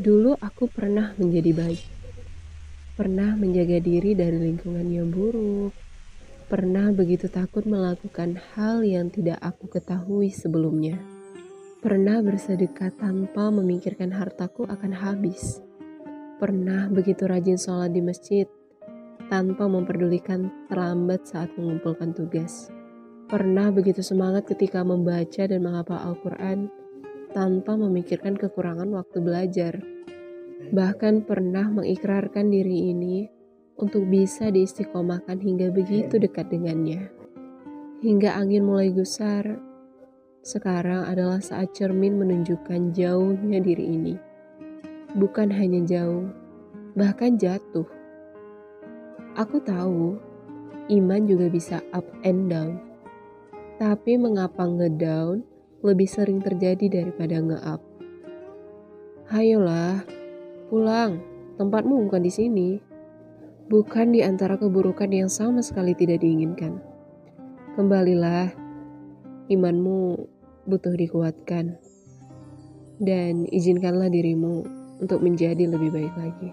Dulu aku pernah menjadi baik. Pernah menjaga diri dari lingkungan yang buruk. Pernah begitu takut melakukan hal yang tidak aku ketahui sebelumnya. Pernah bersedekah tanpa memikirkan hartaku akan habis. Pernah begitu rajin sholat di masjid tanpa memperdulikan terlambat saat mengumpulkan tugas. Pernah begitu semangat ketika membaca dan menghafal Al-Quran tanpa memikirkan kekurangan waktu belajar. Bahkan pernah mengikrarkan diri ini untuk bisa diistiqomahkan hingga begitu dekat dengannya. Hingga angin mulai gusar, sekarang adalah saat cermin menunjukkan jauhnya diri ini. Bukan hanya jauh, bahkan jatuh. Aku tahu, iman juga bisa up and down. Tapi mengapa ngedown lebih sering terjadi daripada nge-up. Hayolah, pulang. Tempatmu bukan di sini. Bukan di antara keburukan yang sama sekali tidak diinginkan. Kembalilah, imanmu butuh dikuatkan. Dan izinkanlah dirimu untuk menjadi lebih baik lagi.